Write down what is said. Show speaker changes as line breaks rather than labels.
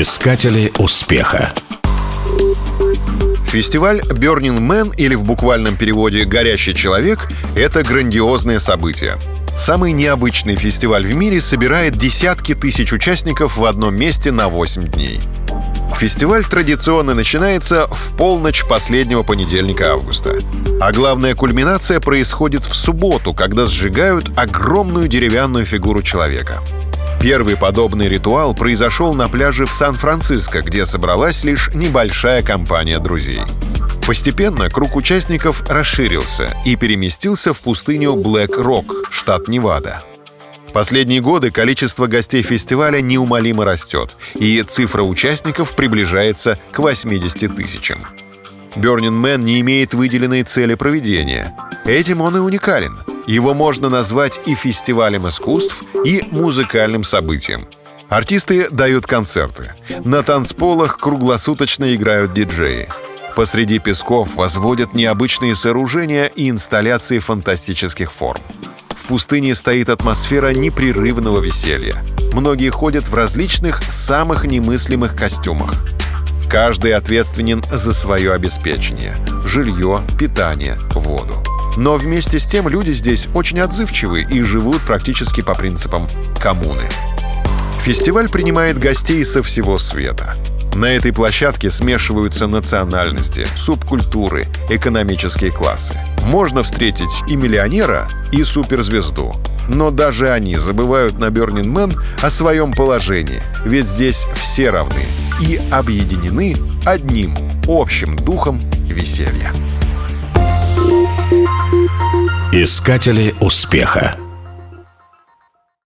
Искатели успеха.
Фестиваль Burning Man или в буквальном переводе «Горящий человек» — это грандиозное событие. Самый необычный фестиваль в мире собирает десятки тысяч участников в одном месте на 8 дней. Фестиваль традиционно начинается в полночь последнего понедельника августа. А главная кульминация происходит в субботу, когда сжигают огромную деревянную фигуру человека. Первый подобный ритуал произошел на пляже в Сан-Франциско, где собралась лишь небольшая компания друзей. Постепенно круг участников расширился и переместился в пустыню Блэк-Рок, штат Невада. Последние годы количество гостей фестиваля неумолимо растет, и цифра участников приближается к 80 тысячам. Burning Man не имеет выделенной цели проведения. Этим он и уникален. Его можно назвать и фестивалем искусств, и музыкальным событием. Артисты дают концерты. На танцполах круглосуточно играют диджеи. Посреди песков возводят необычные сооружения и инсталляции фантастических форм. В пустыне стоит атмосфера непрерывного веселья. Многие ходят в различных, самых немыслимых костюмах. Каждый ответственен за свое обеспечение — жилье, питание, воду. Но вместе с тем люди здесь очень отзывчивы и живут практически по принципам коммуны. Фестиваль принимает гостей со всего света. На этой площадке смешиваются национальности, субкультуры, экономические классы. Можно встретить и миллионера, и суперзвезду. Но даже они забывают на Burning Man о своем положении, ведь здесь все равны и объединены одним общим духом веселья.
Искатели успеха.